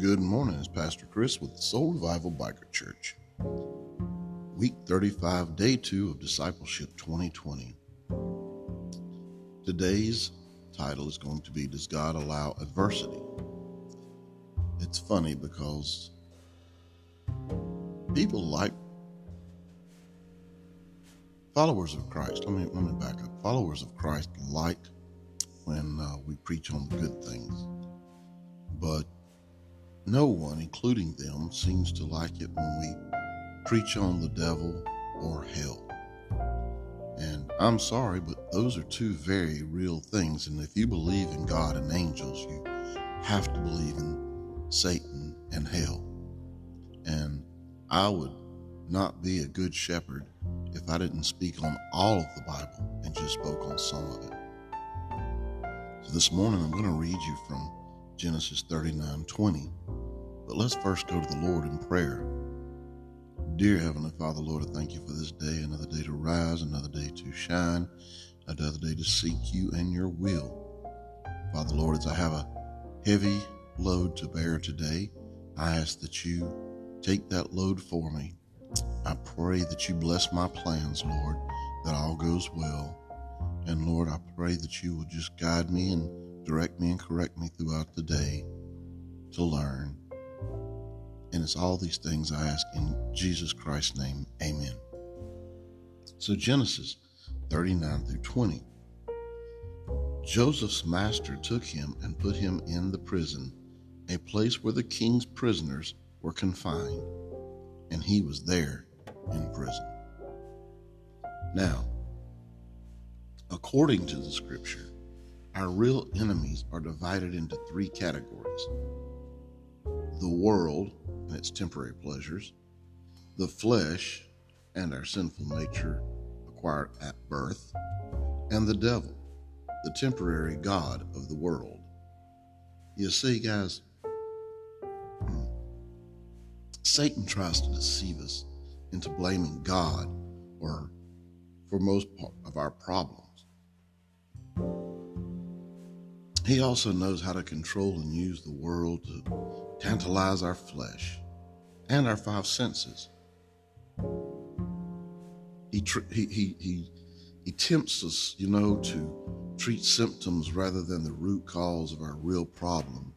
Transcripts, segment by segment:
Good morning, it's Pastor Chris with the Soul Revival Biker Church. Week 35, day 2 of Discipleship 2020. Today's title is going to be Does God Allow Adversity? It's funny because people like followers of Christ. Let me let me back up. Followers of Christ like when uh, we preach on the good things, but no one, including them, seems to like it when we preach on the devil or hell. And I'm sorry, but those are two very real things. And if you believe in God and angels, you have to believe in Satan and hell. And I would not be a good shepherd if I didn't speak on all of the Bible and just spoke on some of it. So this morning I'm going to read you from Genesis 39 20. But let's first go to the Lord in prayer. Dear Heavenly Father, Lord, I thank you for this day, another day to rise, another day to shine, another day to seek you and your will. Father, Lord, as I have a heavy load to bear today, I ask that you take that load for me. I pray that you bless my plans, Lord, that all goes well. And Lord, I pray that you will just guide me and direct me and correct me throughout the day to learn and it's all these things I ask in Jesus Christ's name. Amen. So, Genesis 39 through 20. Joseph's master took him and put him in the prison, a place where the king's prisoners were confined, and he was there in prison. Now, according to the scripture, our real enemies are divided into three categories the world its temporary pleasures, the flesh and our sinful nature acquired at birth, and the devil, the temporary God of the world. You see, guys, hmm, Satan tries to deceive us into blaming God or for most part of our problems. He also knows how to control and use the world to tantalize our flesh and our five senses. He, tr- he, he, he, he tempts us, you know, to treat symptoms rather than the root cause of our real problem.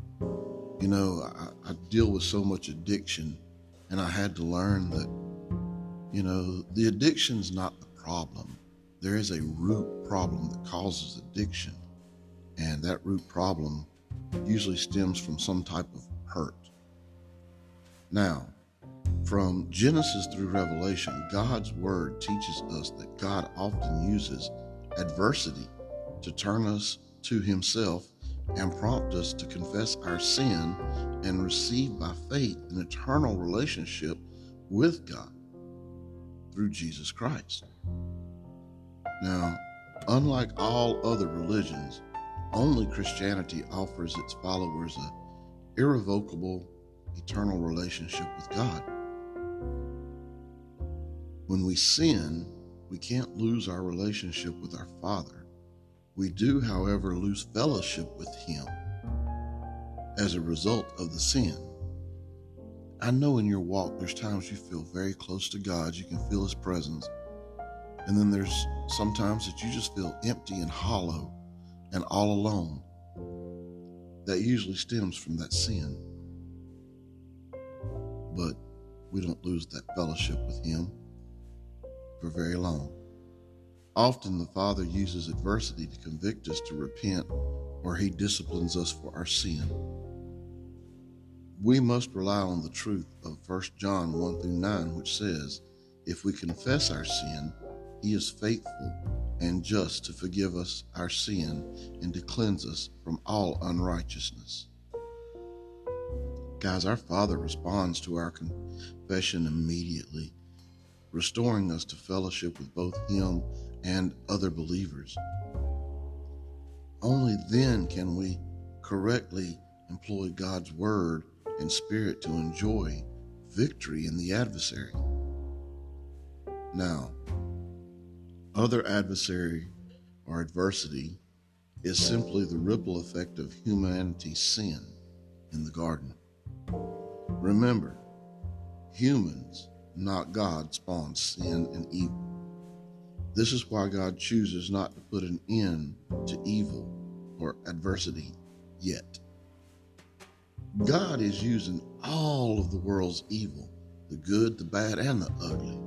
You know, I, I deal with so much addiction, and I had to learn that, you know, the addiction's not the problem. There is a root problem that causes addiction. And that root problem usually stems from some type of hurt. Now, from Genesis through Revelation, God's Word teaches us that God often uses adversity to turn us to Himself and prompt us to confess our sin and receive by faith an eternal relationship with God through Jesus Christ. Now, unlike all other religions, only Christianity offers its followers an irrevocable, eternal relationship with God. When we sin, we can't lose our relationship with our Father. We do, however, lose fellowship with Him as a result of the sin. I know in your walk, there's times you feel very close to God, you can feel His presence. And then there's sometimes that you just feel empty and hollow and all alone. That usually stems from that sin. But we don't lose that fellowship with Him for very long. Often the Father uses adversity to convict us to repent or He disciplines us for our sin. We must rely on the truth of 1 John 1 through 9, which says, If we confess our sin, He is faithful and just to forgive us our sin and to cleanse us from all unrighteousness. Guys, our Father responds to our confession immediately, restoring us to fellowship with both Him and other believers. Only then can we correctly employ God's Word and Spirit to enjoy victory in the adversary. Now, other adversary or adversity is simply the ripple effect of humanity's sin in the garden. Remember, humans, not God, spawn sin and evil. This is why God chooses not to put an end to evil or adversity yet. God is using all of the world's evil, the good, the bad, and the ugly,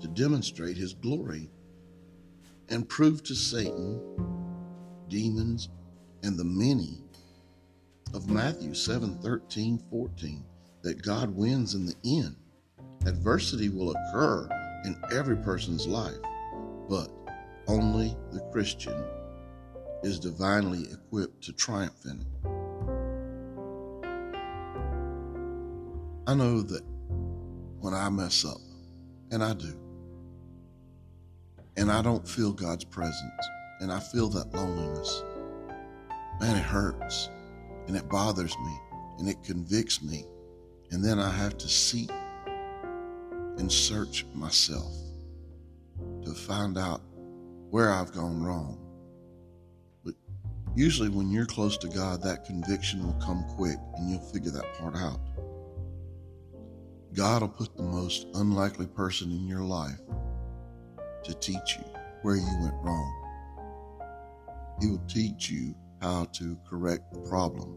to demonstrate his glory and prove to Satan, demons, and the many of Matthew 7 13, 14 that God wins in the end. Adversity will occur in every person's life, but only the Christian is divinely equipped to triumph in it. I know that when I mess up, and I do, and I don't feel God's presence, and I feel that loneliness, man, it hurts and it bothers me and it convicts me. And then I have to seek and search myself to find out where I've gone wrong. But usually, when you're close to God, that conviction will come quick and you'll figure that part out. God will put the most unlikely person in your life to teach you where you went wrong. He will teach you how to correct the problem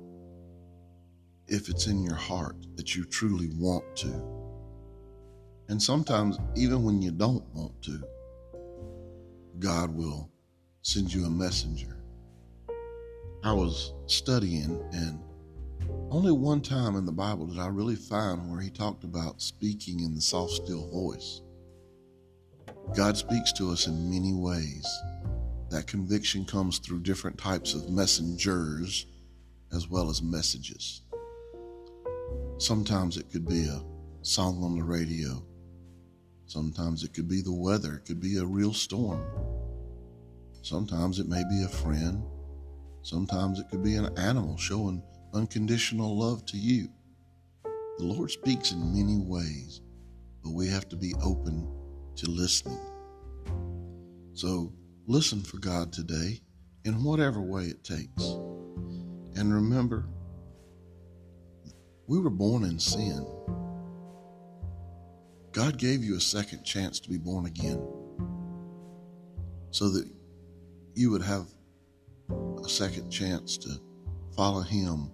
if it's in your heart that you truly want to. And sometimes, even when you don't want to, God will send you a messenger. I was studying, and only one time in the Bible did I really find where he talked about speaking in the soft, still voice. God speaks to us in many ways. That conviction comes through different types of messengers as well as messages. Sometimes it could be a song on the radio. Sometimes it could be the weather. It could be a real storm. Sometimes it may be a friend. Sometimes it could be an animal showing unconditional love to you. The Lord speaks in many ways, but we have to be open to listening. So Listen for God today in whatever way it takes. And remember, we were born in sin. God gave you a second chance to be born again so that you would have a second chance to follow Him,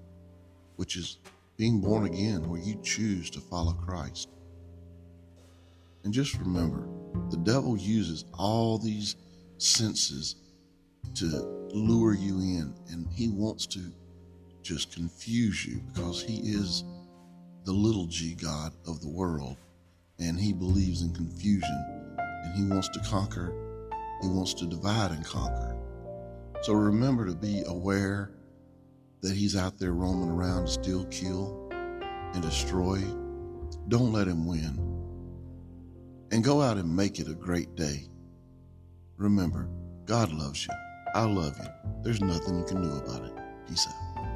which is being born again, where you choose to follow Christ. And just remember, the devil uses all these senses to lure you in, and he wants to just confuse you because he is the little g God of the world, and he believes in confusion, and he wants to conquer, he wants to divide and conquer. So remember to be aware that he's out there roaming around to steal, kill, and destroy. Don't let him win. And go out and make it a great day. Remember, God loves you. I love you. There's nothing you can do about it. Peace out.